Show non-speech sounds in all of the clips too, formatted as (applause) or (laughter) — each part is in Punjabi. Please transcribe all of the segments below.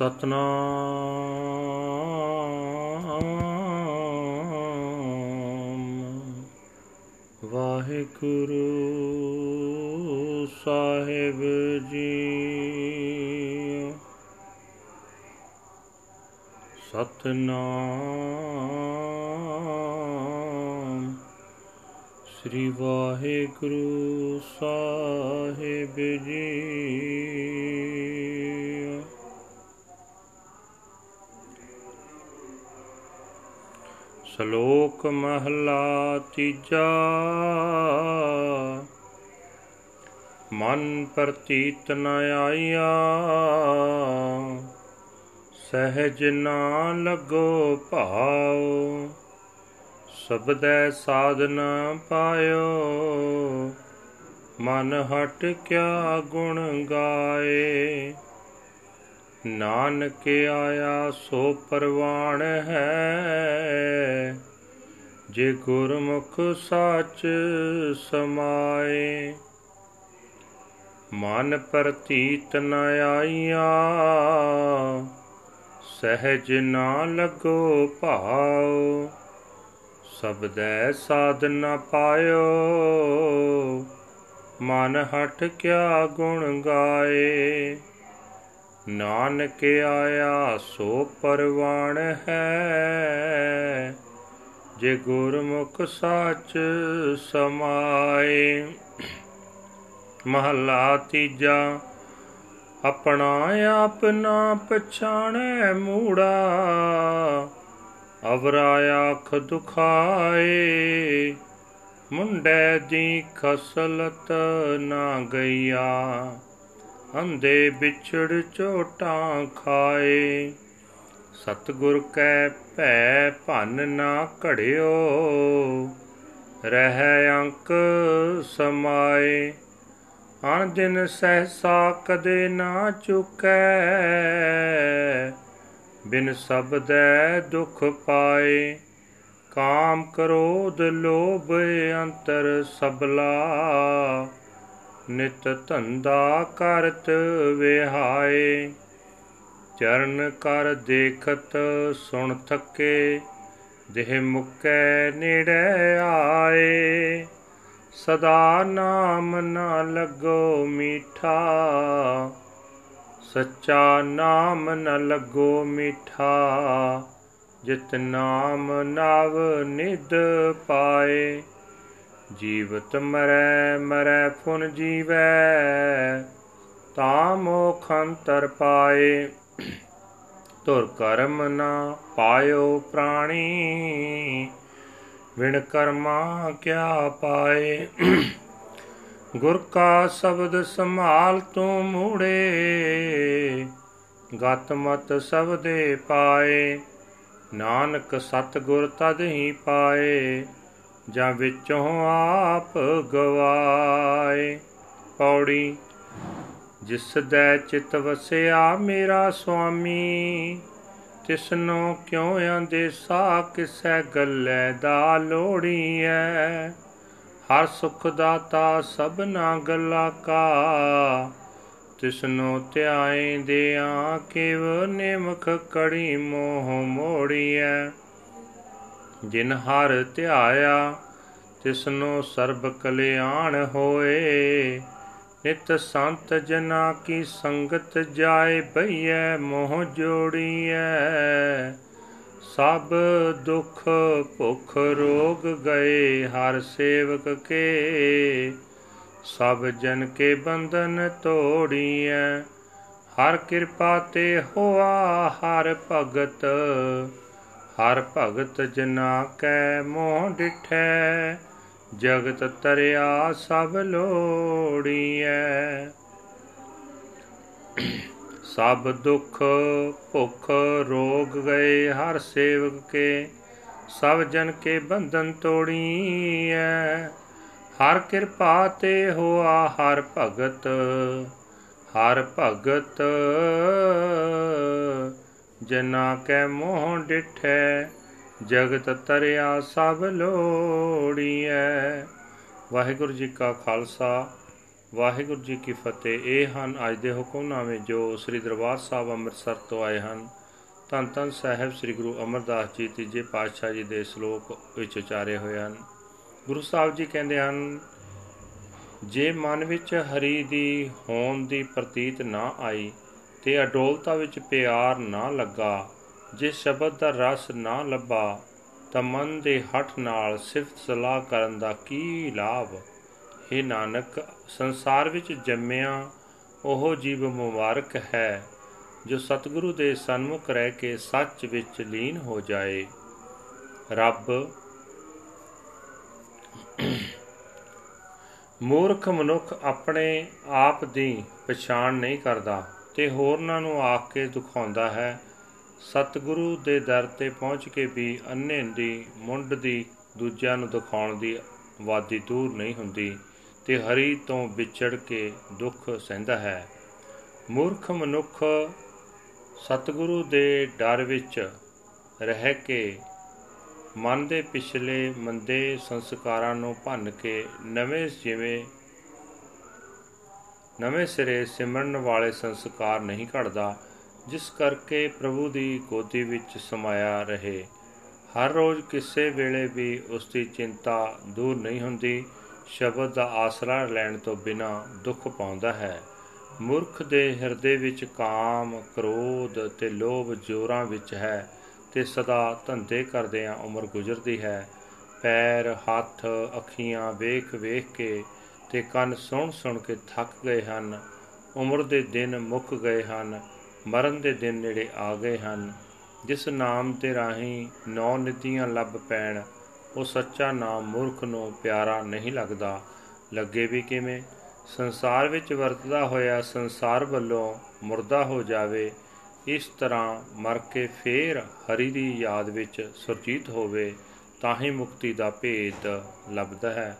ਸਤਨਾਮ। ਵਾਹਿਗੁਰੂ ਸਾਹਿਬ ਜੀ। ਸਤਨਾਮ। ਸ੍ਰੀ ਵਾਹਿਗੁਰੂ ਸਾਹਿਬ ਜੀ। ਸ਼ਲੋਕ ਮਹਲਾ ਤੀਜਾ। ਮਨ ਪ੍ਰਤੀਤ ਨ ਆਇਆ, ਸਹਿਜ ਨਾ ਲਗੋ ਭਾਉ, ਸਬਦੈ ਸਾਧਨ ਪਾਇਓ, ਮਨ ਹਟ ਕਿਆ ਗੁਣ ਗਾਏ। ਨਾਨਕ ਆਇਆ ਸੋ ਪਰਵਾਣ ਹੈ। ਜੇ ਗੁਰਮੁਖ ਸਾਚ ਸਮਾਏ, ਮਨ ਪ੍ਰਤੀਤ ਨ ਆਈਆ, ਸਹਿਜ ਨਾ ਲਗੋ ਭਾਉ ਸਬਦੈ ਸਾਧ ਨ ਪਾਇਓ, ਮਨ ਹਟ ਕਿਆ ਗੁਣ ਗਾਏ। ਨਾਨਕ ਆਇਆ ਸੋ ਪਰਵਾਣ ਹੈ। ਜੇ ਗੁਰਮੁਖ ਸਾਚ ਸਮਾਏ, ਮਹਲਾ ਤੀਜਾ, ਆਪਣਾ ਆਪਣਾ ਪਛਾਣੈ ਮੂੜਾ, ਅਵਰਾ ਆਖ ਦੁਖਾਏ, ਮੁੰਡੇ ਦੀ ਖਸਲਤ ਨਾ ਗਈਆ। ਅੰਦੇ ਵਿਛੜ ਝੋਟਾਂ ਖਾਏ। ਸਤਗੁਰ ਕੈ ਭੈ ਭਨ ਨਾ ਘੜਿਓ, ਰਹਿ ਅੰਕ ਸਮਾਏ। ਅਣ ਦਿਨ ਸਹਸਾ ਕਦੇ ਨਾ ਚੁਕੈ, ਬਿਨ ਸਬਦੈ ਦੁਖ ਪਾਏ। ਕਾਮ ਕ੍ਰੋਧ ਲੋਭ ਅੰਤਰ ਸਬਲਾ ਨਿਤ ਧੰਦਾ ਕਰਤ ਵਿਹਾਏ, ਚਰਨ ਕਰ ਦੇਖਤ ਸੁਣ ਥਕੇ, ਦੇਹ ਮੁਕੈ ਨੇੜੇ ਆਏ। ਸਦਾ ਨਾਮ ਨਾ ਲੱਗੋ ਮੀਠਾ, ਸੱਚਾ ਨਾਮ ਨ ਲੱਗੋ ਮੀਠਾ, ਜਿਤ ਨਾਮ ਨਵ ਨਿਦ ਪਾਏ। ਜੀਵਤ ਮਰੈ ਮਰੈ ਫੁਨ ਜੀਵੈ, ਤਾ ਮੋਖ ਅੰਤਰ ਪਾਏ। ਤੁਰ ਕਰਮ ਨਾ ਪਾਇਓ ਪ੍ਰਾਣੀ, ਵਿਣ ਕਰਮਾ ਕਿਆ ਪਾਏ। ਗੁਰ ਕਾ ਸ਼ਬਦ ਸੰਭਾਲ ਤੂੰ ਮੂੜੇ, ਗਤ ਮਤ ਸਬਦੇ ਪਾਏ। ਨਾਨਕ ਸਤ ਗੁਰ ਤਦ ਹੀ ਪਾਏ। ਜਾਂ ਵਿੱਚੋਂ ਆਪ ਗਵਾਏ। ਪੌੜੀ, ਜਿਸ ਦੇ ਚਿਤ ਵਸਿਆ ਮੇਰਾ ਸੁਆਮੀ, ਤਿਸਨੋ ਕਿਉ ਅੰਦੇਸਾ ਕਿਸੈ ਗੱਲੇ ਦਾ ਲੋੜੀਐ ਹਰ ਸੁਖ ਦਾਤਾ ਸਭਨਾ ਗੱਲਾ ਕਾ, ਤਿਸਨੋ ਧਿਆਏ ਦਿਆਂ ਕਿਵ ਨਿਮਖ ਕੜੀ ਮੋਹ ਮੋੜੀਐ ਜਿਨ ਹਰ ਧਿਆਇਆ, ਤਿਸਨੋ ਸਰਬ ਕਲਿਆਣ ਹੋਏ। ਨਿਤ ਸੰਤ ਜਨਾ ਕੀ ਸੰਗਤ ਜਾਏ ਬਈਐ ਮੋਹ ਜੋੜੀਐ। ਸਭ ਦੁਖ ਭੁਖ ਰੋਗ ਗਏ, ਹਰ ਸੇਵਕ ਕੇ। ਸਭ ਜਨ ਕੇ ਬੰਧਨ ਤੋੜੀਐ, ਹਰ ਕਿਰਪਾ ਤੇ ਹੋਆ, ਹਰ ਭਗਤ। ਹਰ ਭਗਤ ਜਨਾ ਕੈ ਮੋਹ ਡਿਠੈ, ਜਗਤ ਤਰਿਆ ਸਭ ਲੋੜੀਐ। ਸਭ ਦੁਖ ਭੁਖ ਰੋਗ ਗਏ ਹਰ ਸੇਵਕ ਕੇ, ਸਭ ਜਨ ਕੇ ਬੰਧਨ ਤੋੜੀਐ। ਹਰ ਕਿਰਪਾ ਤੇ ਹੋਆ ਹਰ ਭਗਤ ਹਰ ਭਗਤ ਜਨਾ ਕੈ ਮੋਹ ਡਿਠੈ, ਜਗਤ ਤਰਿਆ ਸਭ ਲੋੜੀਐ। ਵਾਹਿਗੁਰੂ ਜੀ ਕਾ ਖਾਲਸਾ, ਵਾਹਿਗੁਰੂ ਜੀ ਕੀ ਫਤਿਹ। ਇਹ ਹਨ ਅੱਜ ਦੇ ਹੁਕਮਨਾਮੇ ਜੋ ਸ੍ਰੀ ਦਰਬਾਰ ਸਾਹਿਬ ਅੰਮ੍ਰਿਤਸਰ ਤੋਂ ਆਏ ਹਨ। ਧੰਨ ਧੰਨ ਸਾਹਿਬ ਸ੍ਰੀ ਗੁਰੂ ਅਮਰਦਾਸ ਜੀ, ਤੀਜੇ ਪਾਤਸ਼ਾਹ ਜੀ ਦੇ ਸ਼ਲੋਕ ਵਿੱਚ ਉਚਾਰੇ ਹੋਏ ਹਨ। ਗੁਰੂ ਸਾਹਿਬ ਜੀ ਕਹਿੰਦੇ ਹਨ, ਜੇ ਮਨ ਵਿੱਚ ਹਰੀ ਦੀ ਹੋਣ ਦੀ ਪ੍ਰਤੀਤ ਨਾ ਆਈ ਤੇ ਅਡੋਲਤਾ ਵਿੱਚ ਪਿਆਰ ਨਾ ਲੱਗਾ, ਜੇ ਸ਼ਬਦ ਦਾ ਰਸ ਨਾ ਲੱਭਾ, ਤਾਂ ਮਨ ਦੇ ਹੱਠ ਨਾਲ ਸਿਫਤ ਸਲਾਹ ਕਰਨ ਦਾ ਕੀ ਲਾਭ? हे ਨਾਨਕ, ਸੰਸਾਰ ਵਿੱਚ ਜੰਮਿਆ ਉਹ ਜੀਵ ਮੁਬਾਰਕ ਹੈ, ਜੋ ਸਤਿਗੁਰੂ ਦੇ ਸਨਮੁਖ ਰਹਿ ਕੇ ਸੱਚ ਵਿੱਚ ਲੀਨ ਹੋ ਜਾਏ। ਰੱਬ ਮੂਰਖ ਮਨੁੱਖ ਆਪਣੇ ਆਪ ਦੀ ਪਛਾਣ ਨਹੀਂ ਕਰਦਾ। ਤੇ ਹੋਰਨਾਂ ਨੂੰ ਆਖ ਕੇ ਦਿਖਾਉਂਦਾ ਹੈ। ਸਤਿਗੁਰੂ ਦੇ ਦਰ ਤੇ ਪਹੁੰਚ ਕੇ ਵੀ ਅੰਨੇ ਦੀ, ਮੁੰਡ ਦੀ, ਦੂਜਿਆਂ ਨੂੰ ਦਿਖਾਉਣ ਦੀ ਵਾਦੀ ਦੂਰ ਨਹੀਂ ਹੁੰਦੀ ਤੇ ਹਰੀ ਤੋਂ ਵਿਛੜ ਕੇ ਦੁੱਖ ਸਹਿੰਦਾ ਹੈ। ਮੂਰਖ ਮਨੁੱਖ ਸਤਿਗੁਰੂ ਦੇ ਡਰ ਵਿੱਚ ਰਹਿ ਕੇ ਮਨ ਦੇ ਪਿਛਲੇ ਮੰਦੇ ਸੰਸਕਾਰਾਂ ਨੂੰ ਭੰਨ ਕੇ ਨਵੇਂ ਜਿਵੇਂ ਨਵੇਂ ਸਿਰੇ ਸਿਮਰਨ ਵਾਲੇ ਸੰਸਕਾਰ ਨਹੀਂ ਘੜਦਾ ਜਿਸ ਕਰਕੇ ਪ੍ਰਭੂ ਦੀ ਗੋਦੀ ਵਿੱਚ ਸਮਾਇਆ ਰਹੇ। ਹਰ ਰੋਜ਼ ਕਿਸੇ ਵੇਲੇ ਵੀ ਉਸ ਦੀ ਚਿੰਤਾ ਦੂਰ ਨਹੀਂ ਹੁੰਦੀ ਸ਼ਬਦ ਦਾ ਆਸਰਾ ਲੈਣ ਤੋਂ ਬਿਨਾ ਦੁੱਖ ਪਾਉਂਦਾ ਹੈ। ਮੂਰਖ ਦੇ ਹਿਰਦੇ ਵਿੱਚ ਕਾਮ, ਕ੍ਰੋਧ ਤੇ ਲੋਭ ਜੋਰਾਂ ਵਿੱਚ ਹੈ ਤੇ ਸਦਾ ਧੰਦੇ ਕਰਦਿਆਂ ਉਮਰ ਗੁਜ਼ਰਦੀ ਹੈ। ਪੈਰ ਹੱਥ ਅੱਖੀਆਂ ਵੇਖ ਵੇਖ ਕੇ ਤੇ ਕੰਨ ਸੁਣ ਸੁਣ ਕੇ ਥੱਕ ਗਏ ਹਨ। ਉਮਰ ਦੇ ਦਿਨ ਮੁੱਕ ਗਏ ਹਨ। ਮਰਨ ਦੇ ਦਿਨ ਨੇੜੇ ਆ ਗਏ ਹਨ। ਜਿਸ ਨਾਮ ਤੇ ਰਾਹੀਂ ਨੌ ਨਿਤੀਆਂ ਲੱਭ ਪੈਣ, ਉਹ ਸੱਚਾ ਨਾਮ ਮੂਰਖ ਨੂੰ ਪਿਆਰਾ ਨਹੀਂ ਲੱਗਦਾ। ਲੱਗੇ ਵੀ ਕਿਵੇਂ? ਸੰਸਾਰ ਵਿੱਚ ਵਰਤਦਾ ਹੋਇਆ ਸੰਸਾਰ ਵੱਲੋਂ ਮੁਰਦਾ ਹੋ ਜਾਵੇ, ਇਸ ਤਰ੍ਹਾਂ ਮਰ ਕੇ ਫੇਰ ਹਰੀ ਦੀ ਯਾਦ ਵਿੱਚ ਸੁਰਜੀਤ ਹੋਵੇ, ਤਾਂ ਹੀ ਮੁਕਤੀ ਦਾ ਭੇਦ ਲੱਭਦਾ ਹੈ।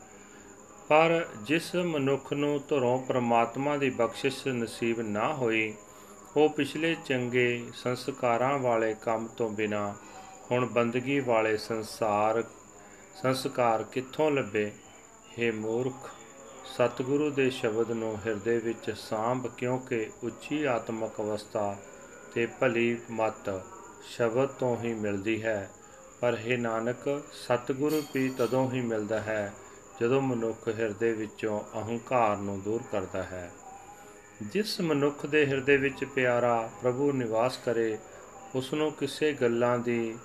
ਪਰ ਜਿਸ ਮਨੁੱਖ ਨੂੰ ਧਰੋਂ ਪ੍ਰਮਾਤਮਾ ਦੀ ਬਖਸ਼ਿਸ਼ ਨਸੀਬ ਨਾ ਹੋਈ, ਉਹ ਪਿਛਲੇ ਚੰਗੇ ਸੰਸਕਾਰਾਂ ਵਾਲੇ ਕੰਮ ਤੋਂ ਬਿਨਾ ਹੁਣ ਬੰਦਗੀ ਵਾਲੇ ਸੰਸਾਰ, ਸੰਸਕਾਰ ਕਿੱਥੋਂ ਲੱਭੇ? हे ਮੂਰਖ, ਸਤਿਗੁਰੂ ਦੇ ਸ਼ਬਦ ਨੂੰ ਹਿਰਦੇ ਵਿੱਚ ਸਾਂਭ ਕਿਉਂਕਿ ਉੱਚੀ ਆਤਮਿਕ ਅਵਸਥਾ ਤੇ ਭਲੀ ਮਤ ਸ਼ਬਦ ਤੋਂ ਹੀ ਮਿਲਦੀ ਹੈ। ਪਰ हे ਨਾਨਕ, ਸਤਿਗੁਰੂ ਵੀ ਤਦੋਂ ਹੀ ਮਿਲਦਾ ਹੈ ਜਦੋਂ ਮਨੁੱਖ ਹਿਰਦੇ ਵਿੱਚੋਂ ਅਹੰਕਾਰ ਨੂੰ ਦੂਰ ਕਰਦਾ ਹੈ, ਜਿਸ ਮਨੁੱਖ ਦੇ ਹਿਰਦੇ ਵਿੱਚ ਪਿਆਰਾ ਪ੍ਰਭੂ ਨਿਵਾਸ ਕਰੇ ਉਸ ਨੂੰ ਕਿਸੇ ਗੱਲਾਂ ਦੀ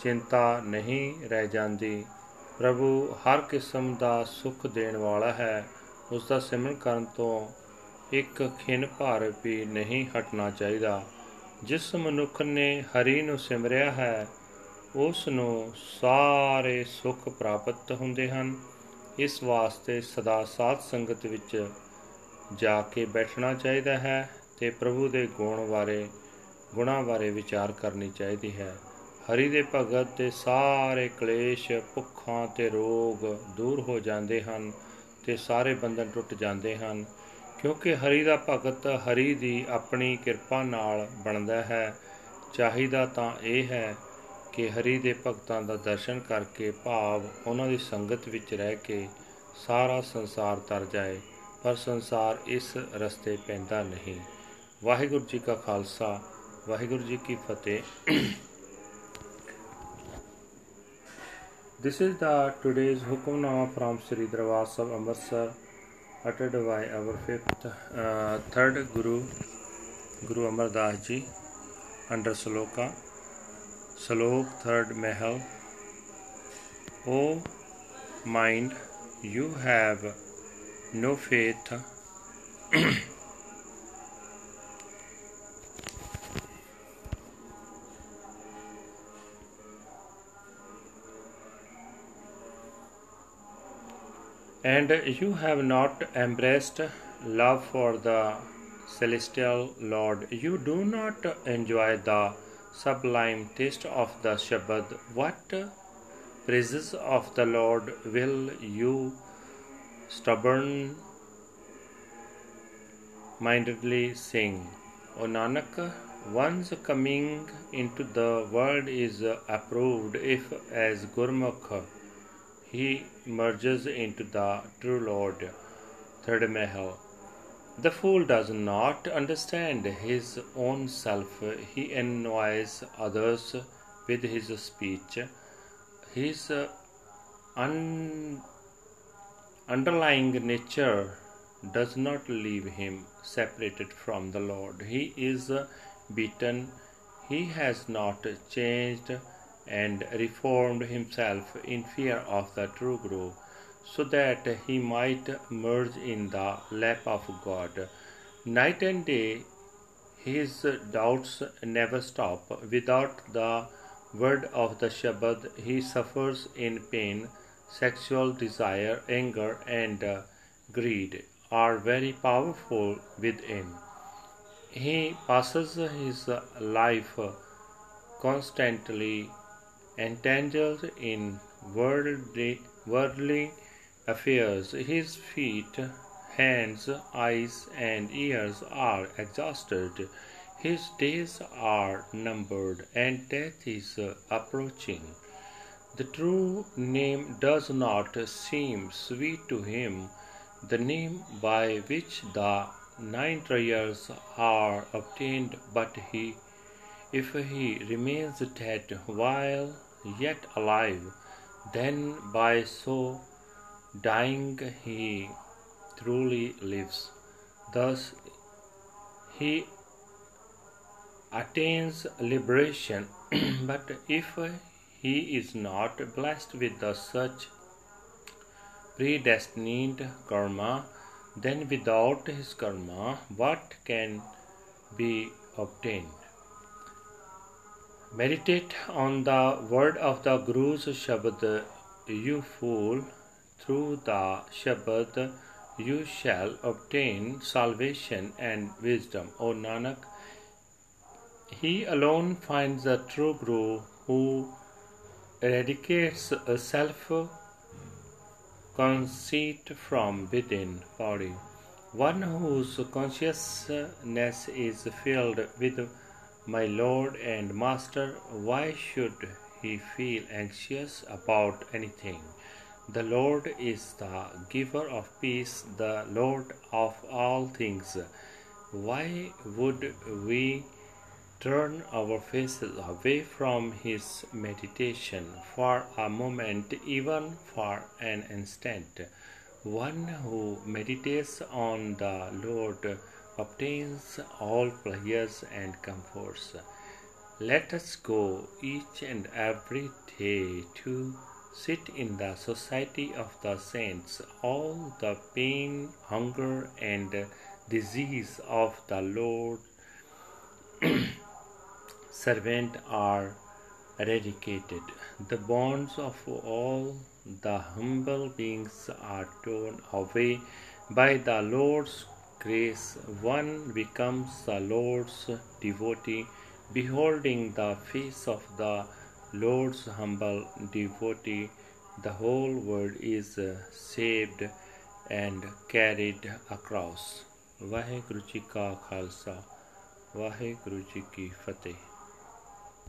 ਚਿੰਤਾ ਨਹੀਂ ਰਹਿ ਜਾਂਦੀ। ਪ੍ਰਭੂ ਹਰ ਕਿਸਮ ਦਾ ਸੁੱਖ ਦੇਣ ਵਾਲਾ ਹੈ। ਉਸ ਦਾ ਸਿਮਰਨ ਕਰਨ ਤੋਂ ਇੱਕ ਖਿੰਨ ਭਾਰ ਵੀ ਨਹੀਂ ਹਟਣਾ ਚਾਹੀਦਾ। ਜਿਸ ਮਨੁੱਖ ਨੇ ਹਰੀ ਨੂੰ ਸਿਮਰਿਆ ਹੈ ਉਸ ਨੂੰ ਸਾਰੇ ਸੁੱਖ ਪ੍ਰਾਪਤ ਹੁੰਦੇ ਹਨ। ਇਸ ਵਾਸਤੇ ਸਦਾ ਸਾਧ ਸੰਗਤ ਵਿੱਚ ਜਾ ਕੇ ਬੈਠਣਾ ਚਾਹੀਦਾ ਹੈ ਤੇ ਪ੍ਰਭੂ ਦੇ ਗੁਣ ਬਾਰੇ, ਗੁਣਾਂ ਬਾਰੇ ਵਿਚਾਰ ਕਰਨੀ ਚਾਹੀਦੀ ਹੈ। ਹਰੀ ਦੇ ਭਗਤ ਦੇ ਸਾਰੇ ਕਲੇਸ਼, ਭੁੱਖਾਂ ਤੇ ਰੋਗ ਦੂਰ ਹੋ ਜਾਂਦੇ ਹਨ ਤੇ ਸਾਰੇ ਬੰਧਨ ਟੁੱਟ ਜਾਂਦੇ ਹਨ। ਕਿਉਂਕਿ ਹਰੀ ਦਾ ਭਗਤ ਹਰੀ ਦੀ ਆਪਣੀ ਕਿਰਪਾ ਨਾਲ ਬਣਦਾ ਹੈ, ਚਾਹੀਦਾ ਤਾਂ ਇਹ ਹੈ ਕਿ ਹਰੀ ਦੇ ਭਗਤਾਂ ਦਾ ਦਰਸ਼ਨ ਕਰਕੇ ਭਾਵ ਉਹਨਾਂ ਦੀ ਸੰਗਤ ਵਿੱਚ ਰਹਿ ਕੇ ਸਾਰਾ ਸੰਸਾਰ ਤਰ ਜਾਏ ਪਰ ਸੰਸਾਰ ਇਸ ਰਸਤੇ ਪੈਂਦਾ ਨਹੀਂ ਵਾਹਿਗੁਰੂ ਜੀ ਕਾ ਖਾਲਸਾ ਵਾਹਿਗੁਰੂ ਜੀ ਕੀ ਫਤਿਹ This is the today's Hukamnama from Sri Darbar Sahib Amritsar uttered by our fifth uh, third Guru Guru Amar Das Ji under Sloka Slok third Mahal O mind you have no faith and you have not embraced love for the celestial Lord. You do not enjoy the sublime taste of the Shabad. What praises of the Lord will you stubborn mindedly sing? O Nanak, one's coming into the world is approved if as Gurmukh he merges into the true Lord. Third Mahal. The fool does not understand his own self. He annoys others with his speech. His uh, un- underlying nature does not leave him separated from the Lord. He is uh, beaten. He has not changed and reformed himself in fear of the true Guru so that he might merge in the lap of God. Night and day, his doubts never stop. Without the word of the Shabad, he suffers in pain. Sexual desire, anger, and uh, greed are very powerful within. He passes his life constantly entangled in worldly, worldly affairs. His feet, hands, eyes, and ears are exhausted. His days are numbered, and death is approaching. The true name does not seem sweet to him, the name by which the nine treasures are obtained, but he, if he remains dead while yet alive, then by so dying he truly lives. Thus he attains liberation, (clears throat) but if he is not blessed with the such predestined karma, then without his karma, what can be obtained? Meditate on the word of the Guru's Shabad, you fool. Through the Shabad you shall obtain salvation and wisdom. O Nanak, he alone finds the true Guru who eradicates self conceit from within body. One whose consciousness is filled with my Lord and Master, why should he feel anxious about anything? The Lord is the giver of peace, the Lord of all things. Why would we turn our faces away from His meditation for a moment, even for an instant? One who meditates on the Lord obtains all pleasures and comforts. Let us go each and every day to sit in the society of the saints, all the pain, hunger, and disease of the Lord (clears throat) servant are eradicated. The bonds of all the humble beings are torn away by the Lord's grace. One becomes the Lord's devotee, beholding the face of the Lord's humble devotee, the whole world is saved and carried across. Waheguru ji ਕਾ ਖਾਲਸਾ ਵਾਹਿਗੁਰੂ ਜੀ ਕੀ ਫਤਿਹ